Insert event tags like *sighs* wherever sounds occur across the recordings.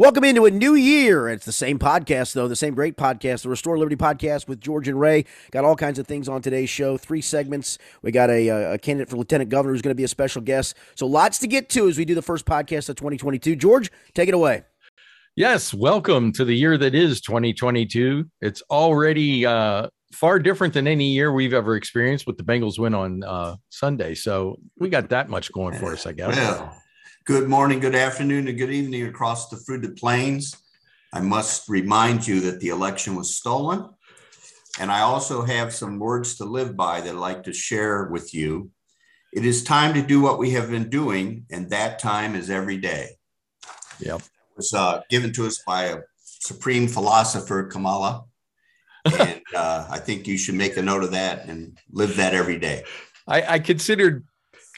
Welcome into a new year. It's the same podcast, though, the same great podcast, the Restore Liberty podcast with George and Ray. Got all kinds of things on today's show. Three segments. We got a, a candidate for lieutenant governor who's going to be a special guest. So lots to get to as we do the first podcast of 2022. George, take it away. Yes, welcome to the year that is 2022. It's already uh, far different than any year we've ever experienced with the Bengals win on uh, Sunday. So we got that much going for us, I guess. Well, Good morning, good afternoon, and good evening across the fruited plains. I must remind you that the election was stolen. And I also have some words to live by that I'd like to share with you. It is time to do what we have been doing, and that time is every day. Yep. It was uh, given to us by a supreme philosopher, Kamala. and uh, I think you should make a note of that and live that every day. I, I considered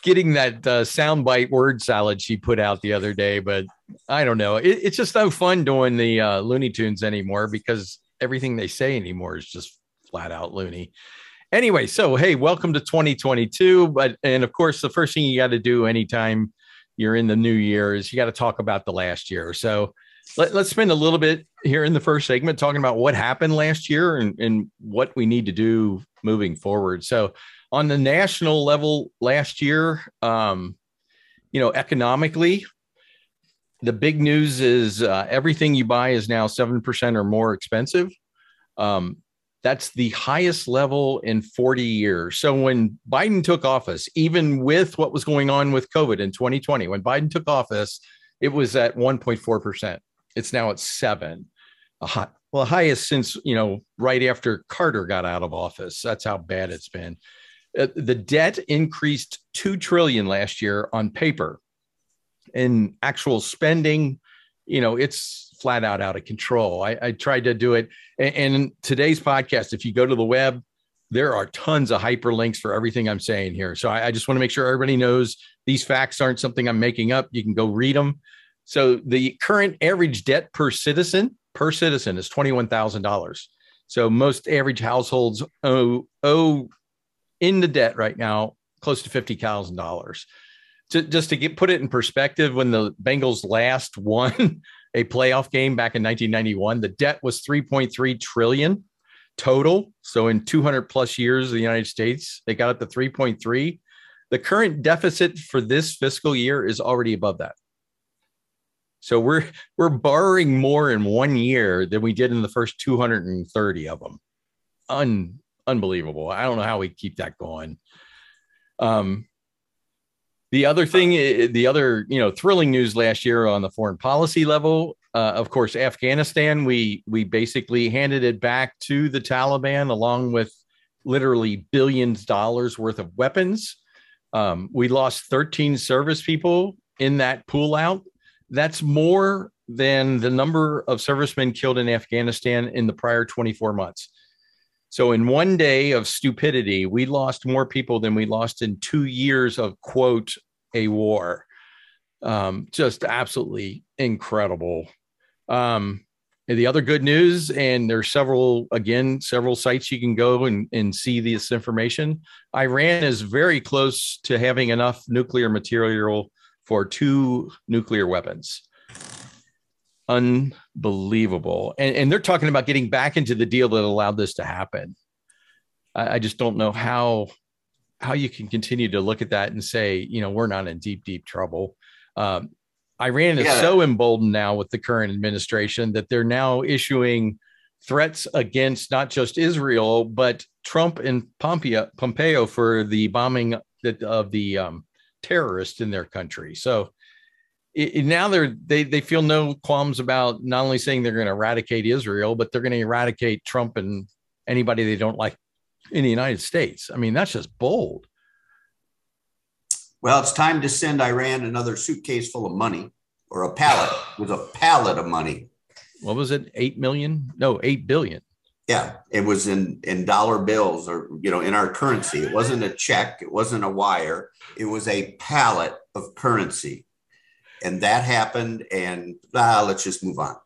getting that uh, soundbite word salad she put out the other day, but I don't know. It, it's just no fun doing the uh, Looney Tunes anymore because everything they say anymore is just flat out loony. Anyway, so hey, welcome to 2022. But and of course, the first thing you got to do anytime you're in the new year is you got to talk about the last year. So let, us spend a little bit here in the first segment talking about what happened last year and, and what we need to do moving forward. So on the national level last year, um, you know, economically, the big news is uh, everything you buy is now 7% or more expensive. Um, that's the highest level in 40 years. So when Biden took office, even with what was going on with COVID in 2020, when Biden took office, it was at 1.4%. It's now at seven. High, well, highest since, you know, right after Carter got out of office. That's how bad it's been. Uh, the debt increased 2 trillion last year on paper. In actual spending you know it's flat out out of control. I, I tried to do it. And, and today's podcast if you go to the web there are tons of hyperlinks for everything i'm saying here. So I, I just want to make sure everybody knows these facts aren't something i'm making up. You can go read them so the current average debt per citizen per citizen is $21000 so most average households owe, owe in the debt right now, close to fifty thousand dollars. Just to get put it in perspective, when the Bengals last won *laughs* a playoff game back in 1991, the debt was 3.3 trillion total. So in 200 plus years of the United States, they got up to 3.3. The current deficit for this fiscal year is already above that. So we're we're borrowing more in one year than we did in the first 230 of them. Un, unbelievable. I don't know how we keep that going. Um, the other thing, the other you know thrilling news last year on the foreign policy level, uh, of course, Afghanistan. We we basically handed it back to the Taliban along with literally billions dollars worth of weapons. Um, we lost 13 service people in that pull out. That's more than the number of servicemen killed in Afghanistan in the prior 24 months. So in one day of stupidity, we lost more people than we lost in two years of quote a war. Um, just absolutely incredible. Um, the other good news, and there's several again, several sites you can go and, and see this information. Iran is very close to having enough nuclear material for two nuclear weapons unbelievable. And, and they're talking about getting back into the deal that allowed this to happen. I, I just don't know how how you can continue to look at that and say, you know, we're not in deep, deep trouble. Um, Iran is yeah. so emboldened now with the current administration that they're now issuing threats against not just Israel, but Trump and Pompeo, Pompeo for the bombing of the um, terrorists in their country. So it, now they're they they feel no qualms about not only saying they're going to eradicate Israel, but they're going to eradicate Trump and anybody they don't like in the United States. I mean, that's just bold. Well, it's time to send Iran another suitcase full of money or a pallet *sighs* with a pallet of money. What was it? Eight million? No, eight billion. Yeah, it was in in dollar bills or you know in our currency. It wasn't a check. It wasn't a wire. It was a pallet of currency and that happened and ah, let's just move on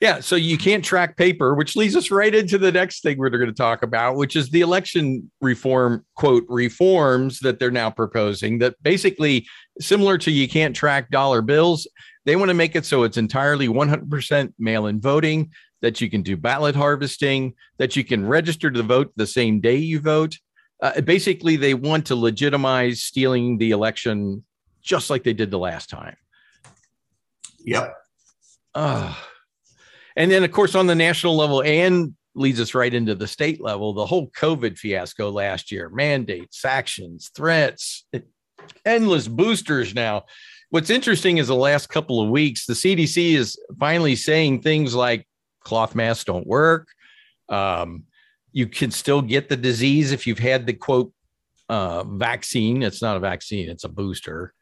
Yeah, so you can't track paper, which leads us right into the next thing we're going to talk about, which is the election reform quote reforms that they're now proposing. That basically similar to you can't track dollar bills, they want to make it so it's entirely 100% mail-in voting, that you can do ballot harvesting, that you can register to vote the same day you vote. Uh, basically, they want to legitimize stealing the election just like they did the last time. Yep. Uh, and then, of course, on the national level, and leads us right into the state level, the whole COVID fiasco last year mandates, actions, threats, endless boosters now. What's interesting is the last couple of weeks, the CDC is finally saying things like cloth masks don't work. Um, you can still get the disease if you've had the quote uh, vaccine. It's not a vaccine, it's a booster.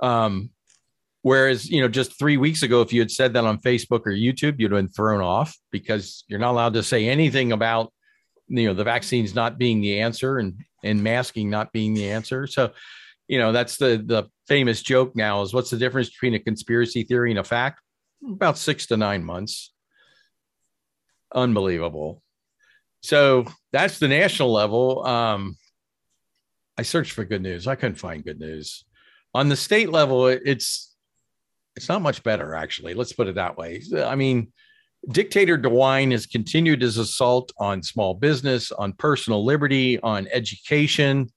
Um, Whereas, you know, just three weeks ago, if you had said that on Facebook or YouTube, you'd have been thrown off because you're not allowed to say anything about, you know, the vaccines not being the answer and and masking not being the answer. So, you know, that's the the famous joke now is what's the difference between a conspiracy theory and a fact? About six to nine months. Unbelievable. So that's the national level. Um, I searched for good news. I couldn't find good news. On the state level, it's it's not much better, actually. Let's put it that way. I mean, dictator DeWine has continued his assault on small business, on personal liberty, on education.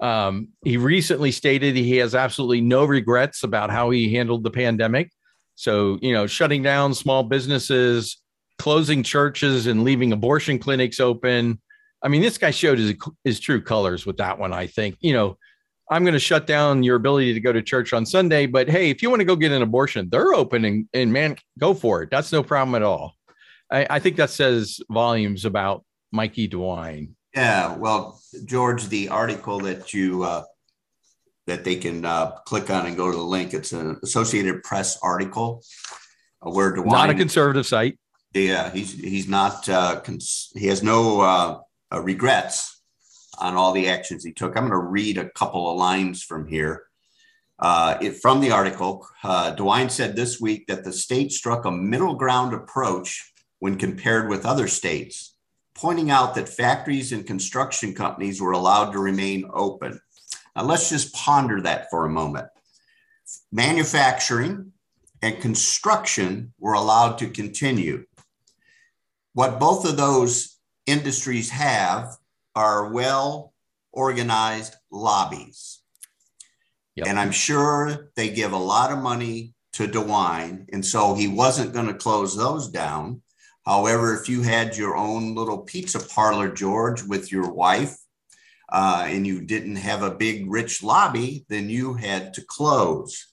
Um, he recently stated he has absolutely no regrets about how he handled the pandemic. So, you know, shutting down small businesses, closing churches, and leaving abortion clinics open. I mean, this guy showed his, his true colors with that one, I think. You know, I'm going to shut down your ability to go to church on Sunday. But hey, if you want to go get an abortion, they're open and, and man, go for it. That's no problem at all. I, I think that says volumes about Mikey DeWine. Yeah, well, George, the article that you uh, that they can uh, click on and go to the link. It's an Associated Press article uh, where DeWine not a conservative site. Yeah, he's he's not. Uh, cons- he has no uh, uh, regrets on all the actions he took. I'm going to read a couple of lines from here. Uh, it, from the article, uh, DeWine said this week that the state struck a middle ground approach when compared with other states, pointing out that factories and construction companies were allowed to remain open. Now, let's just ponder that for a moment. Manufacturing and construction were allowed to continue. What both of those industries have are well organized lobbies. Yep. And I'm sure they give a lot of money to DeWine. And so he wasn't going to close those down. However, if you had your own little pizza parlor, George, with your wife, uh, and you didn't have a big, rich lobby, then you had to close.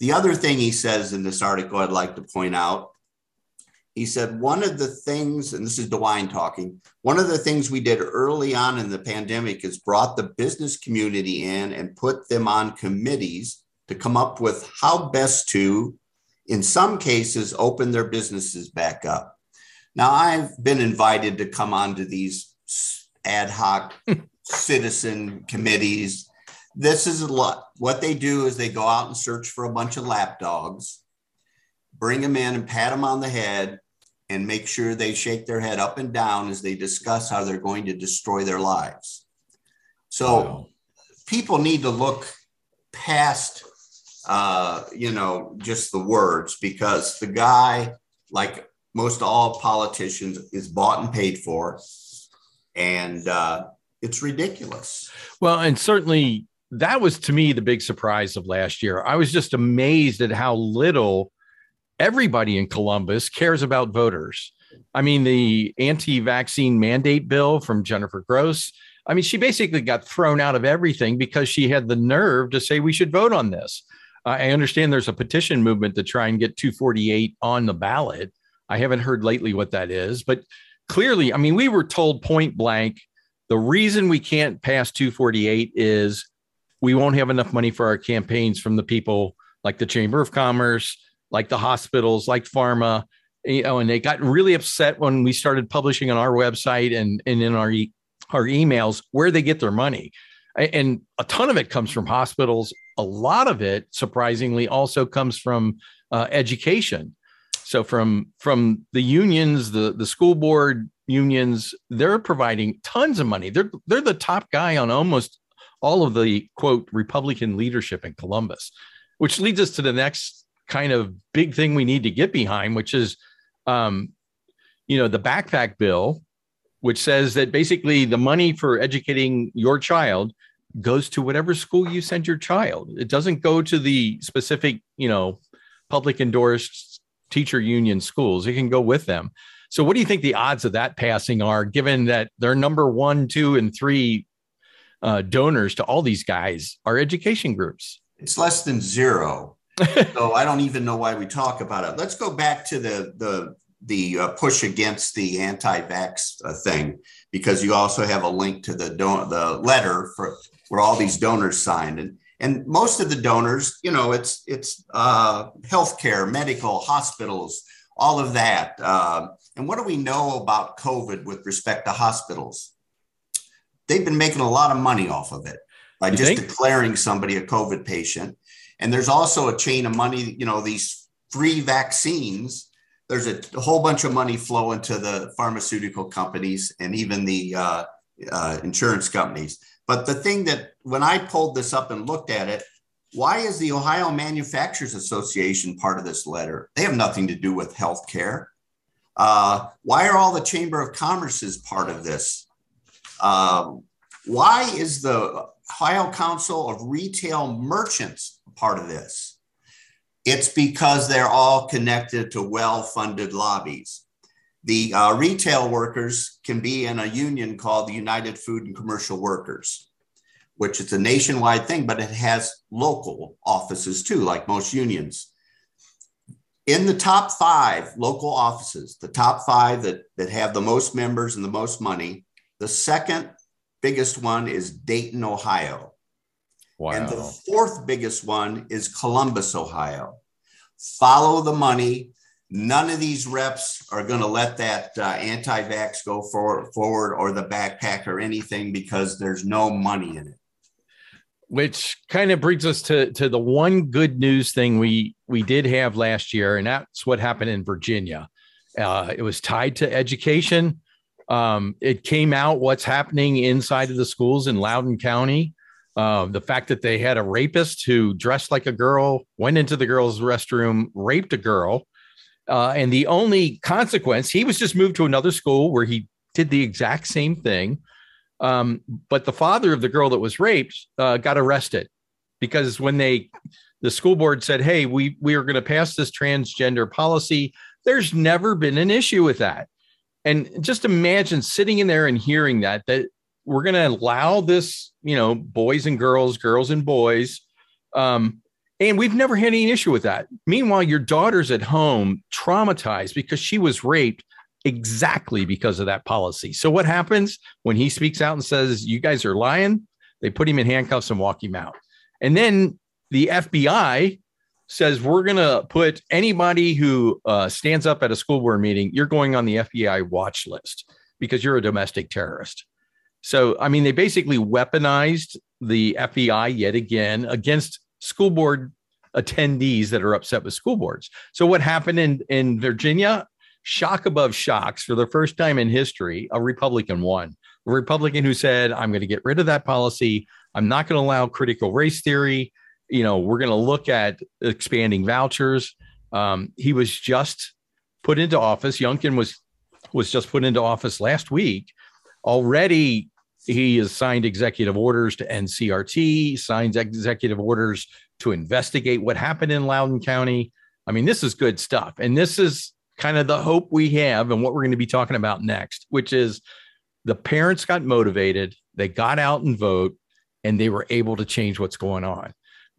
The other thing he says in this article I'd like to point out he said one of the things and this is dewine talking one of the things we did early on in the pandemic is brought the business community in and put them on committees to come up with how best to in some cases open their businesses back up. Now i've been invited to come onto these ad hoc *laughs* citizen committees. This is a lot. What they do is they go out and search for a bunch of lapdogs bring them in and pat them on the head and make sure they shake their head up and down as they discuss how they're going to destroy their lives. So wow. people need to look past, uh, you know, just the words because the guy, like most all politicians, is bought and paid for. And uh, it's ridiculous. Well, and certainly that was to me the big surprise of last year. I was just amazed at how little everybody in Columbus cares about voters. I mean, the anti vaccine mandate bill from Jennifer Gross. I mean, she basically got thrown out of everything because she had the nerve to say we should vote on this. Uh, I understand there's a petition movement to try and get 248 on the ballot. I haven't heard lately what that is, but clearly, I mean, we were told point blank the reason we can't pass 248 is we won't have enough money for our campaigns from the people like the Chamber of Commerce, like the hospitals, like pharma, you know, and they got really upset when we started publishing on our website and, and in our, e- our emails where they get their money. And a ton of it comes from hospitals. A lot of it, surprisingly, also comes from uh, education. So from from the unions, the the school board unions, they're providing tons of money. They're they're the top guy on almost all of the quote Republican leadership in Columbus, which leads us to the next kind of big thing we need to get behind, which is, um, you know, the backpack bill, which says that basically the money for educating your child goes to whatever school you send your child. It doesn't go to the specific, you know, public endorsed teacher union schools. It can go with them. So, what do you think the odds of that passing are, given that their number one, two, and three uh, donors to all these guys are education groups? It's less than zero. *laughs* so I don't even know why we talk about it. Let's go back to the the the uh, push against the anti-vax uh, thing because you also have a link to the don- the letter for where all these donors signed and and most of the donors, you know, it's it's uh, healthcare, medical, hospitals, all of that. Uh, and what do we know about COVID with respect to hospitals? They've been making a lot of money off of it by you just think? declaring somebody a COVID patient. And there's also a chain of money, you know, these free vaccines. There's a, a whole bunch of money flowing to the pharmaceutical companies and even the uh, uh, insurance companies. But the thing that when I pulled this up and looked at it, why is the Ohio Manufacturers Association part of this letter? They have nothing to do with healthcare. Uh, why are all the Chamber of Commerce's part of this? Uh, why is the Ohio Council of Retail Merchants part of this? It's because they're all connected to well funded lobbies. The uh, retail workers can be in a union called the United Food and Commercial Workers, which is a nationwide thing, but it has local offices too, like most unions. In the top five local offices, the top five that, that have the most members and the most money, the second biggest one is Dayton, Ohio. Wow. And the fourth biggest one is Columbus, Ohio. Follow the money. None of these reps are going to let that uh, anti vax go for, forward or the backpack or anything because there's no money in it. Which kind of brings us to, to the one good news thing we, we did have last year, and that's what happened in Virginia. Uh, it was tied to education. Um, it came out what's happening inside of the schools in Loudoun County. Uh, the fact that they had a rapist who dressed like a girl, went into the girls' restroom, raped a girl. Uh, and the only consequence, he was just moved to another school where he did the exact same thing. Um, but the father of the girl that was raped uh, got arrested because when they, the school board said, "Hey, we we are going to pass this transgender policy," there's never been an issue with that. And just imagine sitting in there and hearing that, that we're going to allow this, you know, boys and girls, girls and boys. Um, and we've never had any issue with that. Meanwhile, your daughter's at home traumatized because she was raped exactly because of that policy. So, what happens when he speaks out and says, You guys are lying? They put him in handcuffs and walk him out. And then the FBI says we're going to put anybody who uh, stands up at a school board meeting, you're going on the FBI watch list because you're a domestic terrorist. So, I mean, they basically weaponized the FBI yet again against school board attendees that are upset with school boards. So, what happened in, in Virginia? Shock above shocks for the first time in history, a Republican won. A Republican who said, I'm going to get rid of that policy. I'm not going to allow critical race theory you know, we're going to look at expanding vouchers. Um, he was just put into office. Youngkin was was just put into office last week. Already, he has signed executive orders to end CRT. Signs executive orders to investigate what happened in Loudoun County. I mean, this is good stuff, and this is kind of the hope we have, and what we're going to be talking about next, which is the parents got motivated, they got out and vote, and they were able to change what's going on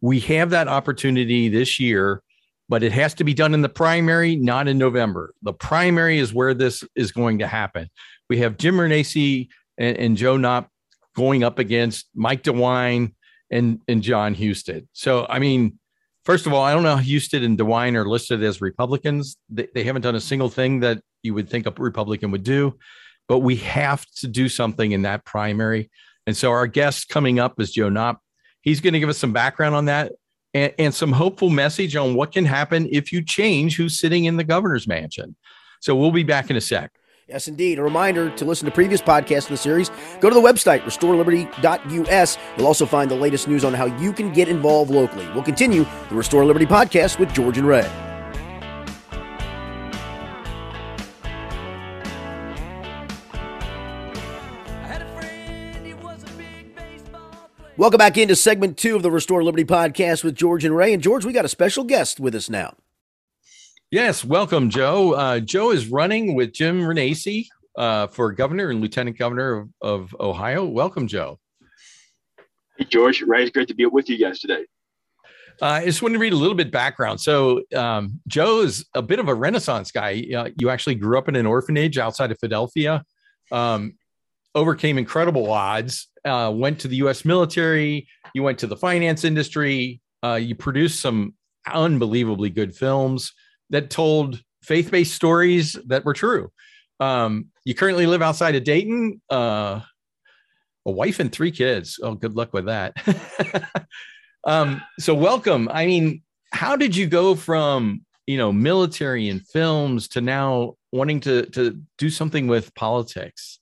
we have that opportunity this year, but it has to be done in the primary, not in November. The primary is where this is going to happen. We have Jim Renacci and, and Joe Knopp going up against Mike DeWine and, and Jon Husted. So, I mean, first of all, I don't know how Husted and DeWine are listed as Republicans. They, they haven't done a single thing that you would think a Republican would do, but we have to do something in that primary. And so our guest coming up is Joe Knopp. He's going to give us some background on that. and, and some hopeful message on what can happen if you change who's sitting in the governor's mansion. So we'll be back in a sec. Yes, indeed. A reminder to listen to previous podcasts in the series. Go to the website, restoreliberty.us. You'll also find the latest news on how you can get involved locally. We'll continue the Restore Liberty podcast with George and Ray. Welcome back into segment two of the Restore Liberty podcast with George and Ray. And George, we got a special guest with us now. Yes, welcome, Joe. Uh, Joe is running with Jim Renacci uh, for governor and lieutenant governor of, of, Ohio. Welcome, Joe. Hey, George. Ray, it's great to be with you guys today. Uh, I just wanted to read a little bit background. So, um, Joe is a bit of a Renaissance guy. Uh, you actually grew up in an orphanage outside of Philadelphia, um, overcame incredible odds, uh, went to the U.S. military. You went to the finance industry. Uh, you produced some unbelievably good films that told faith based stories that were true. Um, you currently live outside of Dayton, uh, a wife and three kids. Oh, good luck with that. *laughs* um, so, welcome. I mean, how did you go from you know military and films to now wanting to to do something with politics?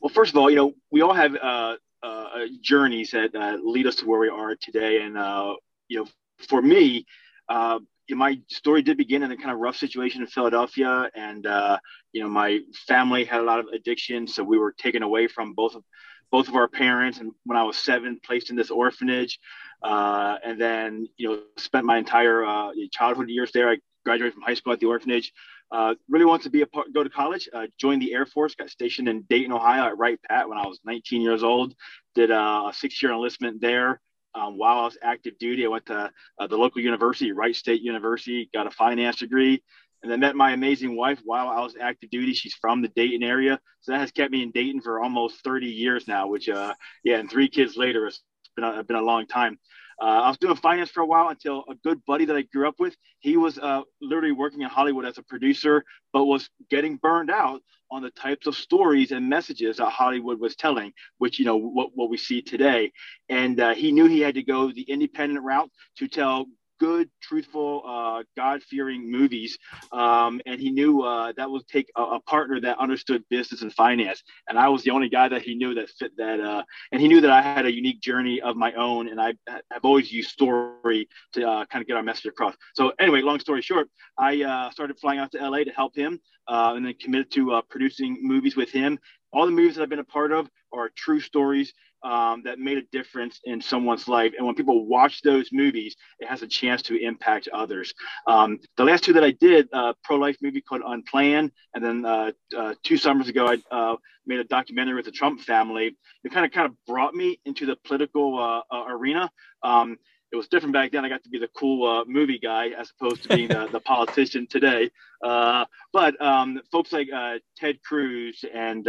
Well, first of all, you know, we all have uh, uh, journeys that uh, lead us to where we are today, and uh, you know, for me, uh, my story did begin in a kind of rough situation in Philadelphia, and uh, you know my family had a lot of addiction, so we were taken away from both of both of our parents. And when I was seven, placed in this orphanage, uh, and then you know spent my entire uh, childhood years there. I graduated from high school at the orphanage. Uh, really wanted to be a part, go to college. Uh, joined the Air Force. Got stationed in Dayton, Ohio, at Wright Pat when I was 19 years old. Did uh, a six-year enlistment there. Um, while I was active duty, I went to uh, the local university, Wright State University, got a finance degree, and then met my amazing wife while I was active duty. She's from the Dayton area, so that has kept me in Dayton for almost 30 years now. Which, uh, yeah, and three kids later, it's been a, been a long time. Uh, I was doing finance for a while until a good buddy that I grew up with, he was uh, literally working in Hollywood as a producer, but was getting burned out on the types of stories and messages that Hollywood was telling, which, you know, what, what we see today. And uh, he knew he had to go the independent route to tell good, truthful, uh, God fearing movies. Um, and he knew uh, that would take a, a, partner that understood business and finance. And I was the only guy that he knew that fit that. Uh, and he knew that I had a unique journey of my own. And I, have always used story to uh, kind of get our message across. So, anyway, long story short, I uh, started flying out to LA to help him uh, and then committed to producing movies with him. All the movies that I've been a part of are true stories um, that made a difference in someone's life. And when people watch those movies, it has a chance to impact others. Um, the last two that I did, uh, pro-life movie called Unplanned, and then uh, uh, two summers ago, I uh, made a documentary with the Trump family. It kind of kind of brought me into the political uh, uh, arena. Um, it was different back then. I got to be the cool uh, movie guy as opposed to being the, the politician today. Uh, but um, folks like uh, Ted Cruz and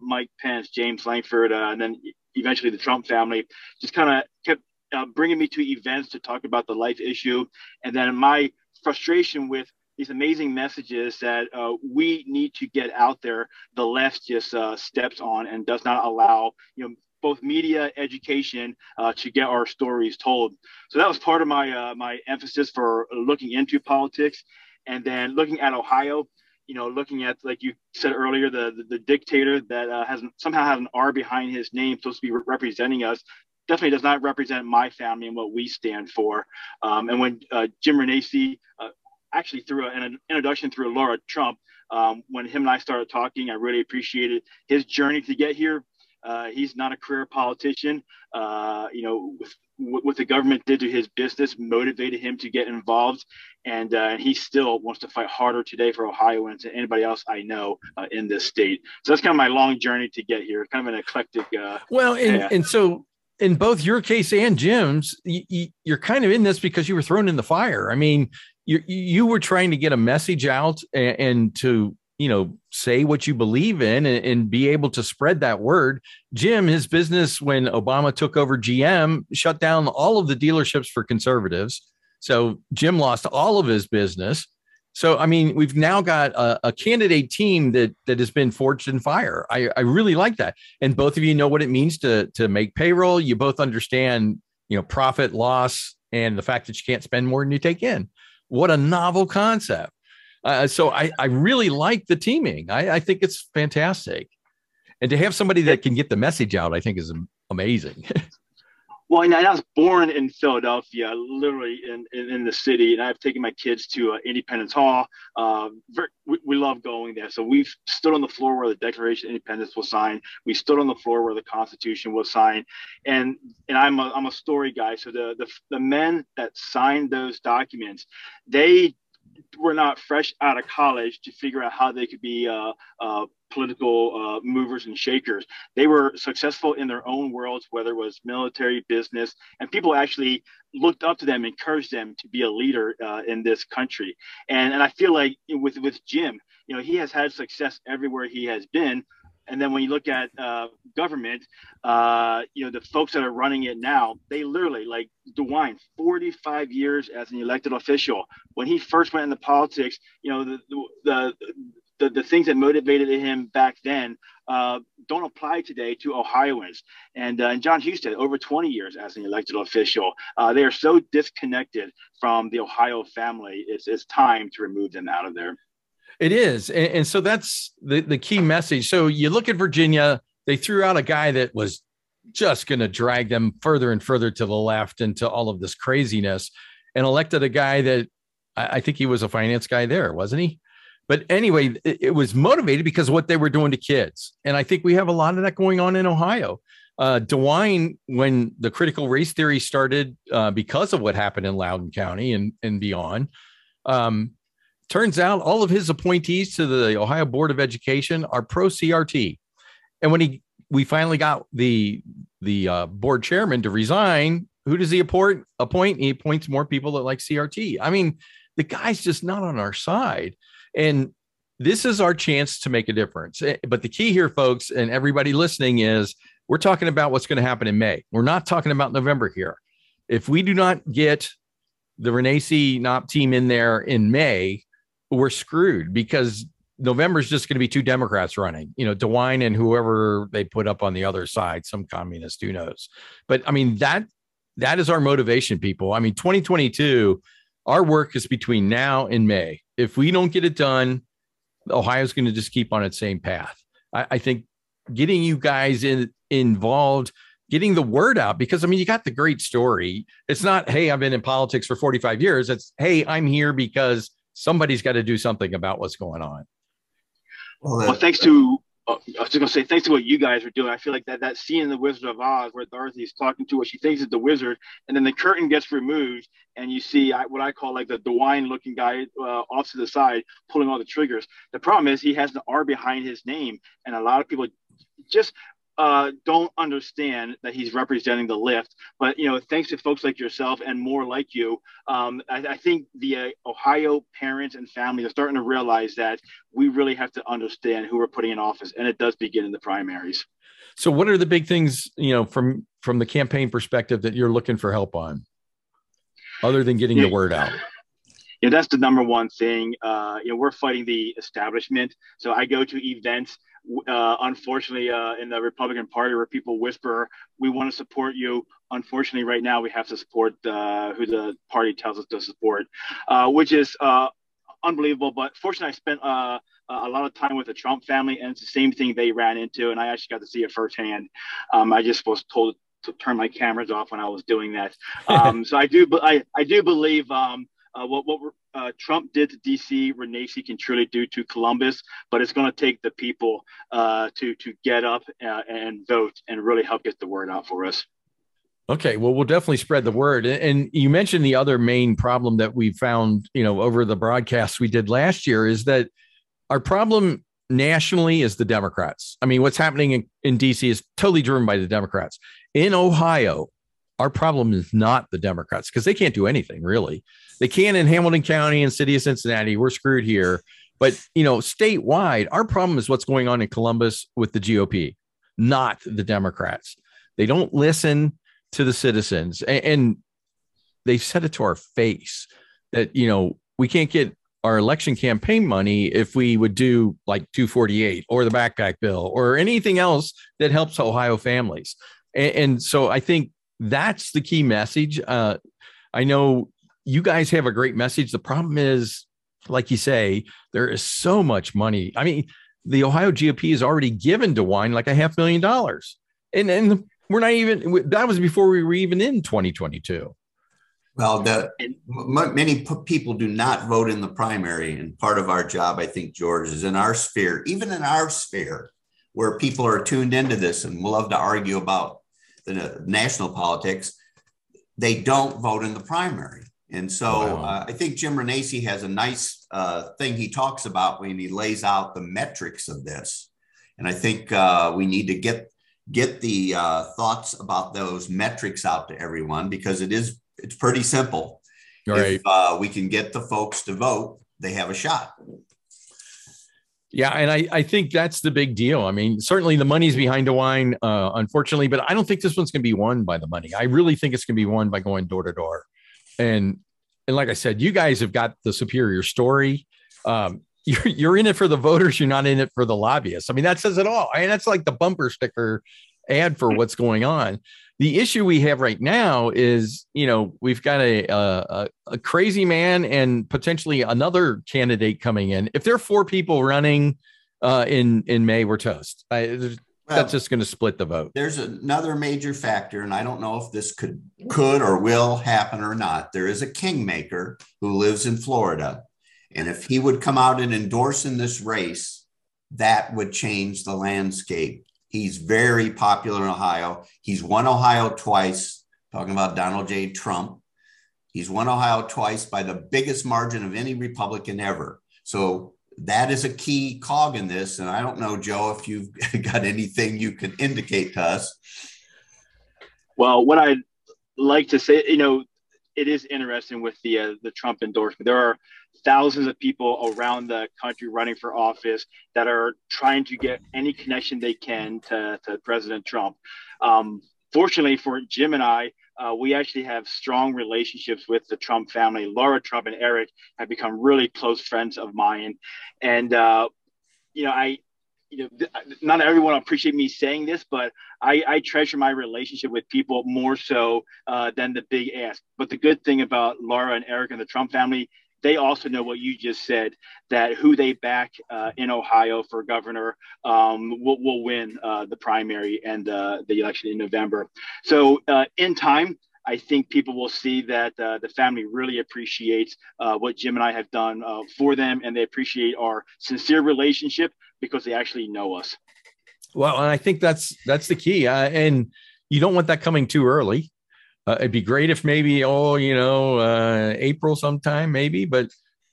Mike Pence, James Lankford, and then eventually the Trump family, just kind of kept uh, bringing me to events to talk about the life issue. And then my frustration with these amazing messages that uh, we need to get out there, the left just uh, steps on and does not allow, you know, both media education uh, to get our stories told. So that was part of my uh, my emphasis for looking into politics, and then looking at Ohio you know, looking at like you said earlier, the the, the dictator that uh, has somehow has an R behind his name, supposed to be re- representing us, definitely does not represent my family and what we stand for. Um, and when uh, Jim Renacci uh, actually through an introduction through Laura Trump, um, when him and I started talking, I really appreciated his journey to get here. Uh, he's not a career politician. Uh, you know, with, what the government did to his business motivated him to get involved, and uh, he still wants to fight harder today for Ohioans and anybody else I know uh, in this state. So that's kind of my long journey to get here. Kind of an eclectic. Uh, well, and, yeah. and so in both your case and Jim's, you, are kind of in this because you were thrown in the fire. I mean, you you were trying to get a message out and, and to you know say what you believe in and, and, be able to spread that word. Jim his business when obama took over gm shut down all of the dealerships for conservatives. So jim lost all of his business. So i mean we've now got a, a candidate team that that has been forged in fire. I, I really like that. And both of you know what it means to to make payroll. You both understand you know, profit loss and the fact that you can't spend more than you take in. What a novel concept. Uh, so I, I really like the teaming. I, I think it's fantastic. And to have somebody that can get the message out, I think is amazing. *laughs* Well, and I was born in Philadelphia, literally in, in, in, the city, and I've taken my kids to uh, Independence Hall. Uh, very, we, we, love going there. So we've stood on the floor where the Declaration of Independence was signed. We stood on the floor where the Constitution was signed, and and I'm a, I'm a story guy. So the, the the men that signed those documents, they were not fresh out of college to figure out how they could be uh, uh, political uh, movers and shakers. They were successful in their own worlds, whether it was military, business, and people actually looked up to them, encouraged them to be a leader uh, in this country. And and I feel like with with Jim, you know, he has had success everywhere he has been. And then when you look at uh, government, uh, you know, the folks that are running it now, they literally like DeWine, 45 years as an elected official. When he first went into politics, you know, the, the, the, the things that motivated him back then uh, don't apply today to Ohioans. And, uh, and Jon Husted, over 20 years as an elected official, uh, they are so disconnected from the Ohio family. It's, it's time to remove them out of there. It is. And, and so that's the, the key message. So you look at Virginia, they threw out a guy that was just going to drag them further and further to the left into all of this craziness and elected a guy that I, I think he was a finance guy there, wasn't he? But anyway, it, it, was motivated because what they were doing to kids. And I think we have a lot of that going on in Ohio. Uh, DeWine, when the critical race theory started uh, because of what happened in Loudoun County and, and beyond, um, turns out all of his appointees to the Ohio Board of Education are pro CRT. And when he we finally got the the uh, board chairman to resign, who does he appoint? Appoint? He appoints more people that like CRT. I mean, the guy's just not on our side. And this is our chance to make a difference. Eh, but the key here, folks, and everybody listening, is we're talking about what's going to happen in May. We're not talking about November here. If we do not get the Renacci Knopp team in there in May, we're screwed because November is just going to be two Democrats running, you know, DeWine and whoever they put up on the other side, some communist, who knows. But I mean, that that is our motivation, people. I mean, 2022, our work is between now and May. If we don't get it done, Ohio's going to just keep on its same path. I, I think getting you guys in involved, getting the word out, because I mean, you got the great story. It's not, hey, I've been in politics for 45 years. It's, hey, I'm here because somebody's got to do something about what's going on. Well, well thanks to uh, I was just gonna say thanks to what you guys are doing. I feel like that that scene in the Wizard of Oz where Dorothy is talking to what she thinks is the wizard, and then the curtain gets removed, and you see what I call like the DeWine looking guy uh, off to the side pulling all the triggers. The problem is he has an R behind his name, and a lot of people just uh, don't understand that he's representing the lift. But you know, thanks to folks like yourself and more like you, um, I, I, think the uh, Ohio parents and families are starting to realize that we really have to understand who we're putting in office, and it does begin in the primaries. So, what are the big things you know from from the campaign perspective that you're looking for help on, other than getting yeah. the word out? you know, that's the number one thing. Uh, you know, we're fighting the establishment. So I go to events uh, unfortunately, uh, in the Republican Party, where people whisper, "We want to support you." Unfortunately, right now we have to support uh, who the party tells us to support, uh, which is uh, unbelievable. But fortunately, I spent uh, a lot of time with the Trump family, and it's the same thing they ran into, and I actually got to see it firsthand. Um, I just was told to turn my cameras off when I was doing that. *laughs* Um, so I do, I, I do believe. Um, uh, what what uh, Trump did to DC, Renacci can truly do to Columbus, but it's going to take the people uh, to to get up uh, and vote and really help get the word out for us. Okay, well, we'll definitely spread the word. And you mentioned the other main problem that we found, you know, over the broadcasts we did last year is that our problem nationally is the Democrats. I mean, what's happening in, in DC is totally driven by the Democrats. In Ohio, our problem is not the Democrats because they can't do anything really. They can in Hamilton County and city of Cincinnati. We're screwed here. But you know, statewide, our problem is what's going on in Columbus with the GOP, not the Democrats. They don't listen to the citizens, and, and they said it to our face that you know we can't get our election campaign money if we would do like 248 or the backpack bill or anything else that helps Ohio families. And, and so I think that's the key message. Uh, I know you guys have a great message. The problem is, like you say, there is so much money. I mean, the Ohio GOP has already given DeWine like a half million dollars, and and we're not even. That was before we were even in 2022. Well, the many people do not vote in the primary, and part of our job, I think, George, is in our sphere, even in our sphere, where people are tuned into this and love to argue about the uh, national politics. They don't vote in the primary, and so wow. uh, I think Jim Renacci has a nice uh, thing he talks about when he lays out the metrics of this, and I think uh, we need to get get the uh, thoughts about those metrics out to everyone because it is it's pretty simple. Right. If uh, we can get the folks to vote, they have a shot. Yeah, and I, I think that's the big deal. I mean, certainly the money's behind DeWine, uh, unfortunately, but I don't think this one's going to be won by the money. I really think it's going to be won by going door to door. And and like I said, you guys have got the superior story. Um, *laughs* you're you're in it for the voters. You're not in it for the lobbyists. I mean, that says it all. I mean, that's like the bumper sticker ad for what's going on. The issue we have right now is, you know, we've got a, a, a crazy man and potentially another candidate coming in. If there are four people running uh, in in May, we're toast. I, well, that's just going to split the vote. There's another major factor, and I don't know if this could could or will happen or not. There is a kingmaker who lives in Florida, and if he would come out and endorse in this race, that would change the landscape He's very popular in Ohio. He's won Ohio twice, talking about Donald J. Trump. He's won Ohio twice by the biggest margin of any Republican ever. So that is a key cog in this. And I don't know, Joe, if you've *laughs* got anything you can indicate to us. Well, what I'd like to say, you know, it is interesting with the uh, the Trump endorsement. There are thousands of people around the country running for office that are trying to get any connection they can to, to President Trump. Um, fortunately for Jim and I, uh, we actually have strong relationships with the Trump family. Laura Trump and Eric have become really close friends of mine, and uh, you know, I you know, not everyone appreciate me saying this, but I, I treasure my relationship with people more so uh, than the big ask. But the good thing about Laura and Eric and the Trump family, they also know what you just said that who they back uh, in Ohio for governor um, will, will win uh, the primary and uh, the election in November. So, uh, in time, I think people will see that uh, the family really appreciates uh, what Jim and I have done uh, for them, and they appreciate our sincere relationship because they actually know us. Well, and I think that's that's the key, uh, and you don't want that coming too early. Uh, it'd be great if maybe oh, you know, uh, April sometime maybe, but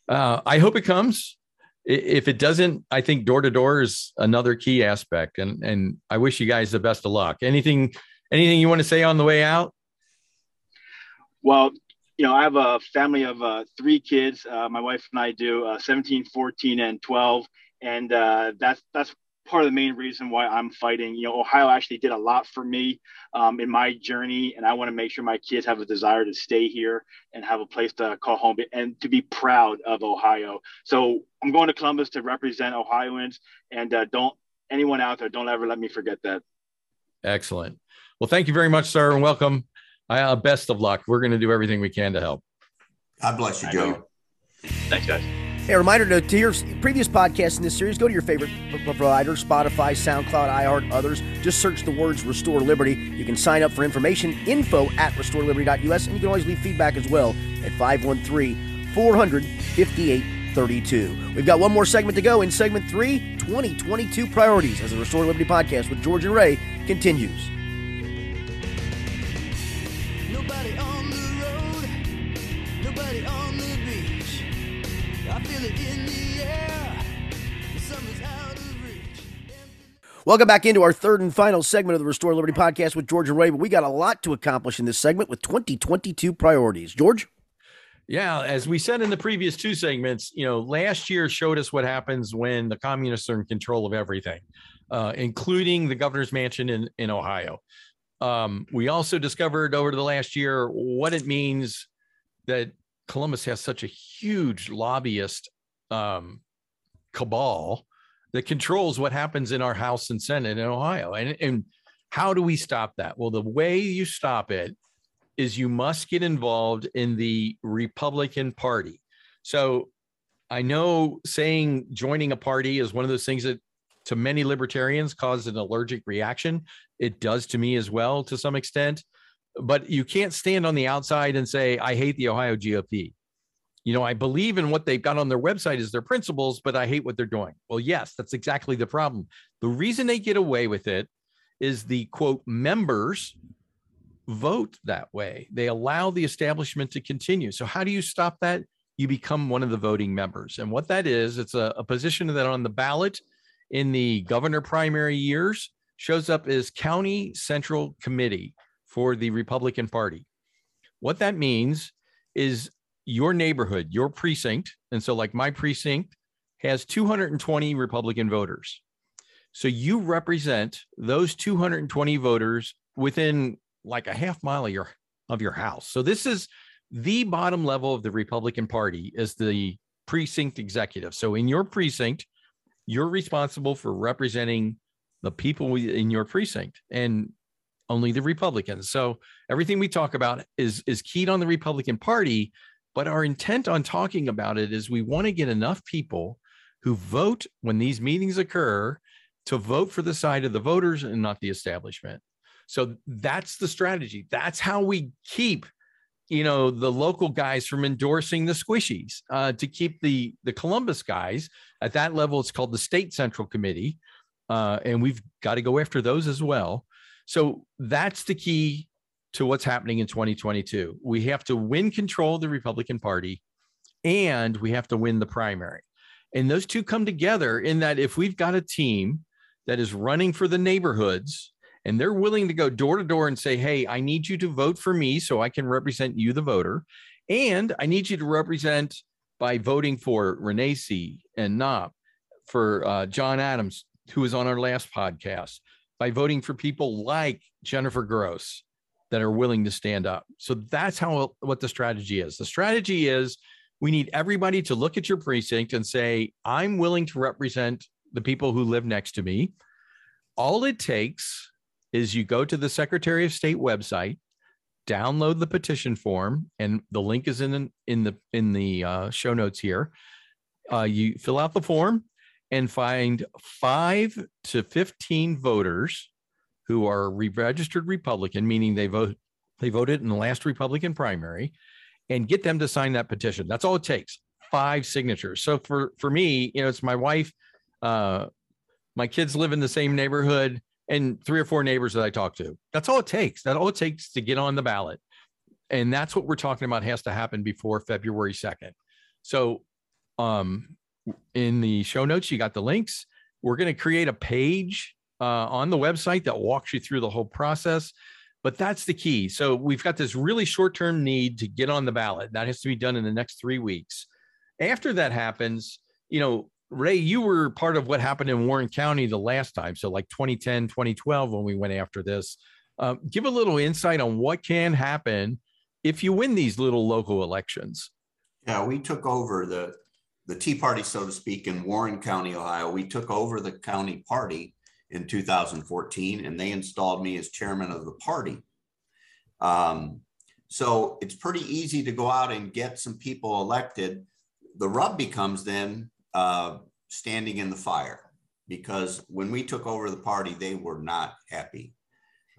uh, I hope it comes. If it doesn't, I think door to door is another key aspect, and and I wish you guys the best of luck. Anything, anything you want to say on the way out? Well, you know, I have a family of uh, three kids. Uh, my wife and I do uh, 17, 14, and 12. And uh, that's, that's part of the main reason why I'm fighting. You know, Ohio actually did a lot for me um, in my journey, and I want to make sure my kids have a desire to stay here and have a place to call home and to be proud of Ohio. So I'm going to Columbus to represent Ohioans, and uh, don't anyone out there, don't ever let me forget that. Excellent. Well, thank you very much, sir, and welcome. Uh, best of luck. We're going to do everything we can to help. God bless you, Joe. Thanks, guys. Hey, a reminder to, to hear previous podcasts in this series, go to your favorite provider, Spotify, SoundCloud, iHeart, others. Just search the words Restore Liberty. You can sign up for information, info at restoreliberty.us, and you can always leave feedback as well at 513 400 5832. We've got one more segment to go in segment three 2022 priorities as the Restore Liberty podcast with George and Ray continues. Welcome back into our third and final segment of the Restore Liberty podcast with George and Ray. But we got a lot to accomplish in this segment with 2022 priorities. George? Yeah, as we said in the previous two segments, you know, last year showed us what happens when the communists are in control of everything, uh, including the governor's mansion in, in Ohio. Um, we also discovered over the last year what it means that Columbus has such a huge lobbyist um, cabal that controls what happens in our House and Senate in Ohio. And, and How do we stop that? Well, the way you stop it is you must get involved in the Republican Party. So I know saying joining a party is one of those things that to many libertarians causes an allergic reaction. It does to me as well to some extent. But you can't stand on the outside and say, I hate the Ohio GOP. You know, I believe in what they've got on their website is their principles, but I hate what they're doing. Well, yes, that's exactly the problem. The reason they get away with it is the quote members vote that way. They allow the establishment to continue. So, how do you stop that? You become one of the voting members. And what that is, it's a, a position that on the ballot in the governor primary years shows up as county central committee for the Republican Party. What that means is your neighborhood, your precinct, and so like my precinct has 220 Republican voters. So you represent those 220 voters within like a half mile of your of your house. So this is the bottom level of the Republican Party is the precinct executive. So in your precinct, you're responsible for representing the people in your precinct and only the Republicans. So everything we talk about is is keyed on the Republican Party, but our intent on talking about it is we want to get enough people who vote when these meetings occur to vote for the side of the voters and not the establishment. So that's the strategy. That's how we keep, you know, the local guys from endorsing the squishies. Uh, to keep the the Columbus guys at that level, it's called the State Central Committee, uh, and we've got to go after those as well. So that's the key to what's happening in 2022. We have to win control of the Republican Party, and we have to win the primary. And those two come together in that if we've got a team that is running for the neighborhoods and they're willing to go door to door and say, Hey, I need you to vote for me so I can represent you, the voter. And I need you to represent by voting for Renacci and Knopp, for uh, John Adams, who was on our last podcast, by voting for people like Jennifer Gross that are willing to stand up. So that's how what the strategy is. The strategy is we need everybody to look at your precinct and say, I'm willing to represent the people who live next to me. All it takes is you go to the Secretary of State website, download the petition form, and the link is in in the in the uh, show notes here. Uh, you fill out the form and find five to fifteen voters who are re-registered Republican, meaning they vote they voted in the last Republican primary, and get them to sign that petition. That's all it takes. Five signatures. So for for me, you know, it's my wife. Uh, my kids live in the same neighborhood and three or four neighbors that I talk to. That's all it takes. That's all it takes to get on the ballot. And that's what we're talking about has to happen before February 2nd. So um in the show notes, you got the links. We're going to create a page uh, on the website that walks you through the whole process. But that's the key. So we've got this really short term need to get on the ballot. That has to be done in the next three weeks. After that happens, you know, Ray, you were part of what happened in Warren County the last time. So, like 2010, 2012, when we went after this. Uh, give a little insight on what can happen if you win these little local elections. Yeah, we took over the the Tea Party, so to speak, in Warren County, Ohio. We took over the county party in 2014, and they installed me as chairman of the party. Um, so it's pretty easy to go out and get some people elected. The rub becomes then uh, standing in the fire because when we took over the party, they were not happy.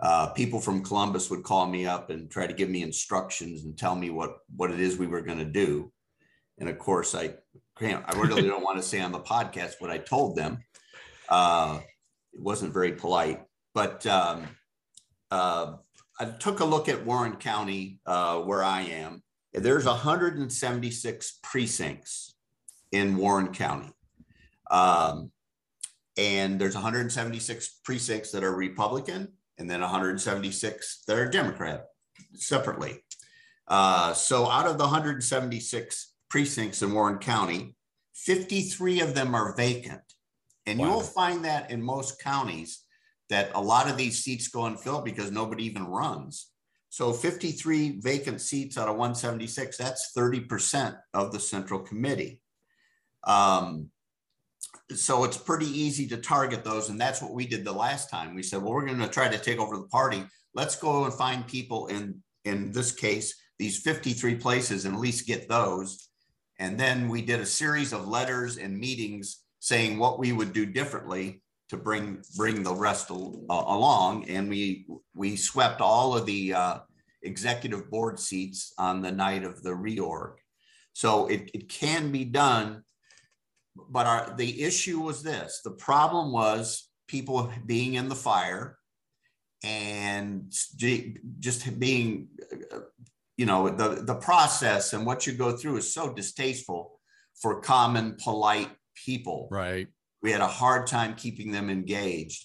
Uh, people from Columbus would call me up and try to give me instructions and tell me what what it is we were going to do. And of course, I can't. I really *laughs* don't want to say on the podcast what I told them. Uh, it wasn't very polite, but um, uh, I took a look at Warren County, uh, where I am. There's 176 precincts in Warren County. Um, and there's 176 precincts that are Republican and then 176 that are Democrat separately. Uh, so out of the 176 precincts in Warren County, 53 of them are vacant. And wow. you'll find that in most counties that a lot of these seats go unfilled because nobody even runs. So 53 vacant seats out of 176, that's 30% of the central committee. Um, so it's pretty easy to target those. And that's what we did the last time. We said, well, we're going to try to take over the party. Let's go and find people in, in this case, these 53 places and at least get those. And then we did a series of letters and meetings saying what we would do differently to bring bring the rest al- uh, along. And we we swept all of the uh, executive board seats on the night of the reorg. So it, it can be done but our, the issue was this the problem was people being in the fire and just being you know the, the process and what you go through is so distasteful for common polite people right we had a hard time keeping them engaged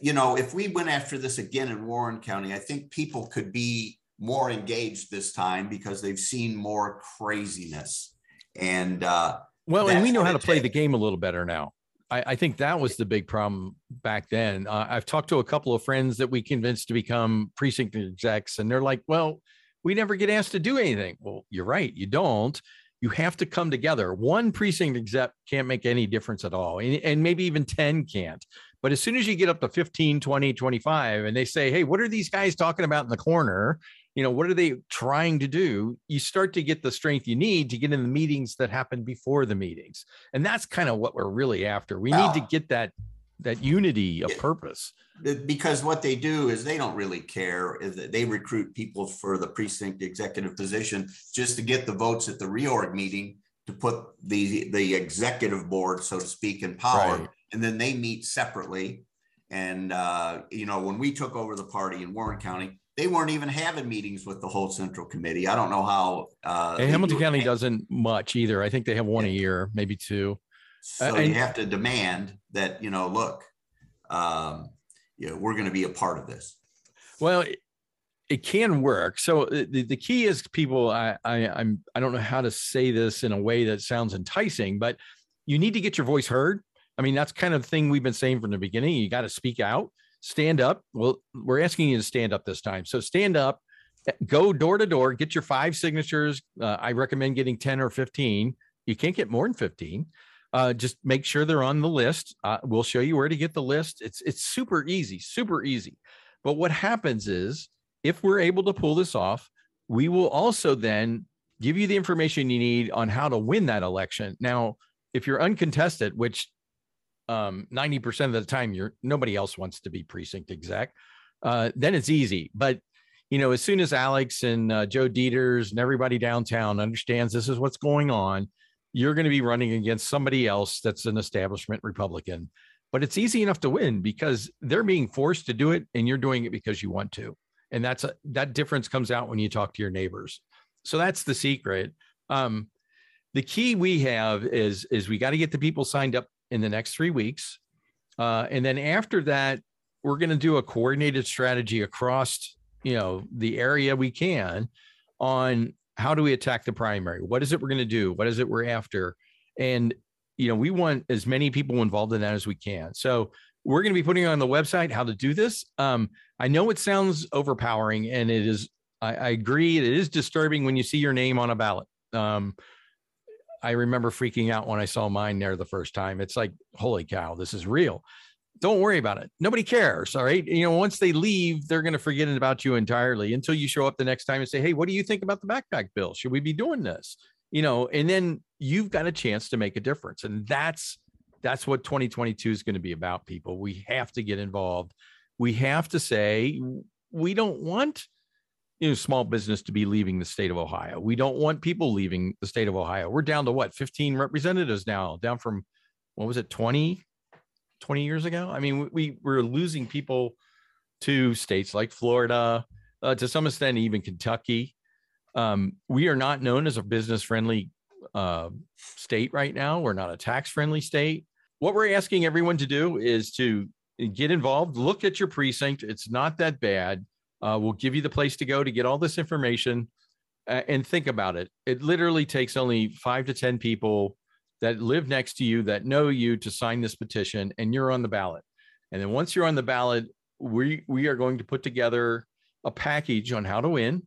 you know if we went after this again in warren county i think people could be more engaged this time because they've seen more craziness and uh, well, and we know how to play the game a little better now. I, I think that was the big problem back then. Uh, I've talked to a couple of friends that we convinced to become precinct execs, and they're like, well, we never get asked to do anything. Well, you're right. You don't. You have to come together. One precinct exec can't make any difference at all. And, and maybe even 10 can't. But as soon as you get up to 15, 20, 25, and they say, hey, what are these guys talking about in the corner? you know what are they trying to do you start to get the strength you need to get in the meetings that happen before the meetings and that's kind of what we're really after we well, need to ah. get that that unity of purpose because what they do is they don't really care is that they recruit people for the precinct executive position just to get the votes at the reorg meeting to put the the executive board so to speak in power right. and then they meet separately and uh, you know when we took over the party in warren county they weren't even having meetings with the whole central committee. I don't know how. Uh, Hamilton County doesn't much either. I think they have one yeah. a year, maybe two. So uh, you have to demand that you know, look, um, you know, we're going to be a part of this. Well, it, it can work. So uh, the, the key is people. I, I I'm I don't know how to say this in a way that sounds enticing, but you need to get your voice heard. I mean, that's kind of the thing we've been saying from the beginning. You got to speak out stand up. Well, we're asking you to stand up this time. So stand up, go door to door, get your five signatures. Uh, I recommend getting 10 or 15. You can't get more than 15. Uh, just make sure they're on the list. Uh, we'll show you where to get the list. It's it's super easy, super easy. But what happens is if we're able to pull this off, we will also then give you the information you need on how to win that election. Now, if you're uncontested, which um, 90% of the time you're nobody else wants to be precinct exec, uh, then it's easy. But you know, as soon as Alex and uh, Joe Deters and everybody downtown understands this is what's going on, you're going to be running against somebody else that's an establishment Republican. But it's easy enough to win because they're being forced to do it, and you're doing it because you want to. And that's a, that difference comes out when you talk to your neighbors. So that's the secret. Um, the key we have is is we got to get the people signed up in the next three weeks. Uh, and then after that, we're going to do a coordinated strategy across, you know, the area we can on how do we attack the primary? What is it we're going to do? What is it we're after? And, you know, we want as many people involved in that as we can. So we're going to be putting on the website how to do this. Um, I know it sounds overpowering and it is, I, I, agree, it is disturbing when you see your name on a ballot. Um, I remember freaking out when I saw mine there the first time. It's like, holy cow, this is real. Don't worry about it. Nobody cares. All right. You know, once they leave, they're going to forget about you entirely until you show up the next time and say, Hey, what do you think about the backpack bill? Should we be doing this? You know, and then you've got a chance to make a difference. And that's that's what 2022 is going to be about, people. We have to get involved. We have to say, we don't want you know, small business to be leaving the state of Ohio. We don't want people leaving the state of Ohio. We're down to what, 15 representatives now, down from what was it, 20, 20 years ago? I mean, we we're losing people to states like Florida, uh, to some extent, even Kentucky. Um, we are not known as a business friendly uh, state right now. We're not a tax friendly state. What we're asking everyone to do is to get involved, look at your precinct. It's not that bad uh, we'll give you the place to go to get all this information uh, and think about it. It literally takes only five to 10 people that live next to you that know you to sign this petition, and you're on the ballot. And then once you're on the ballot, we, we are going to put together a package on how to win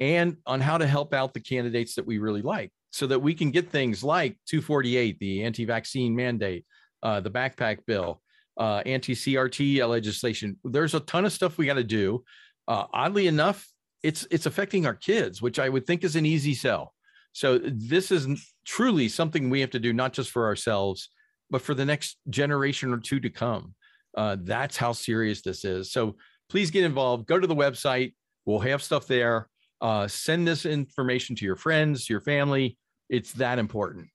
and on how to help out the candidates that we really like so that we can get things like 248, the anti vaccine mandate, uh, the backpack bill, uh, anti CRT legislation. There's a ton of stuff we got to do. Uh, oddly enough, it's it's affecting our kids, which I would think is an easy sell. So this is truly something we have to do, not just for ourselves, but for the next generation or two to come. Uh, that's how serious this is. So please get involved. Go to the website. We'll have stuff there. Uh, send this information to your friends, your family. It's that important.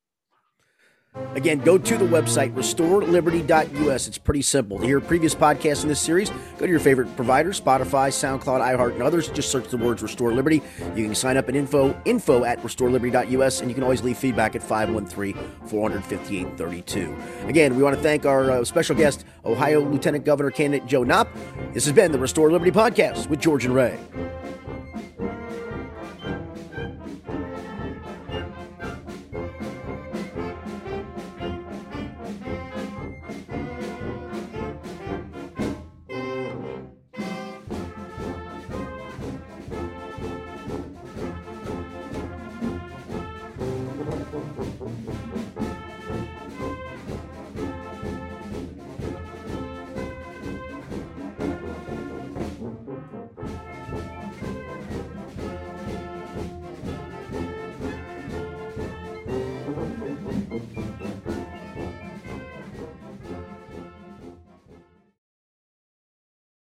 Again, go to the website, restoreliberty.us. It's pretty simple. To hear previous podcasts in this series, go to your favorite provider, Spotify, SoundCloud, iHeart, and others. Just search the words Restore Liberty. You can sign up at info, info at restoreliberty.us, and you can always leave feedback at 513-458-32. Again, we want to thank our uh, special guest, Ohio Lieutenant Governor candidate Joe Knopp. This has been the Restore Liberty Podcast with George and Ray.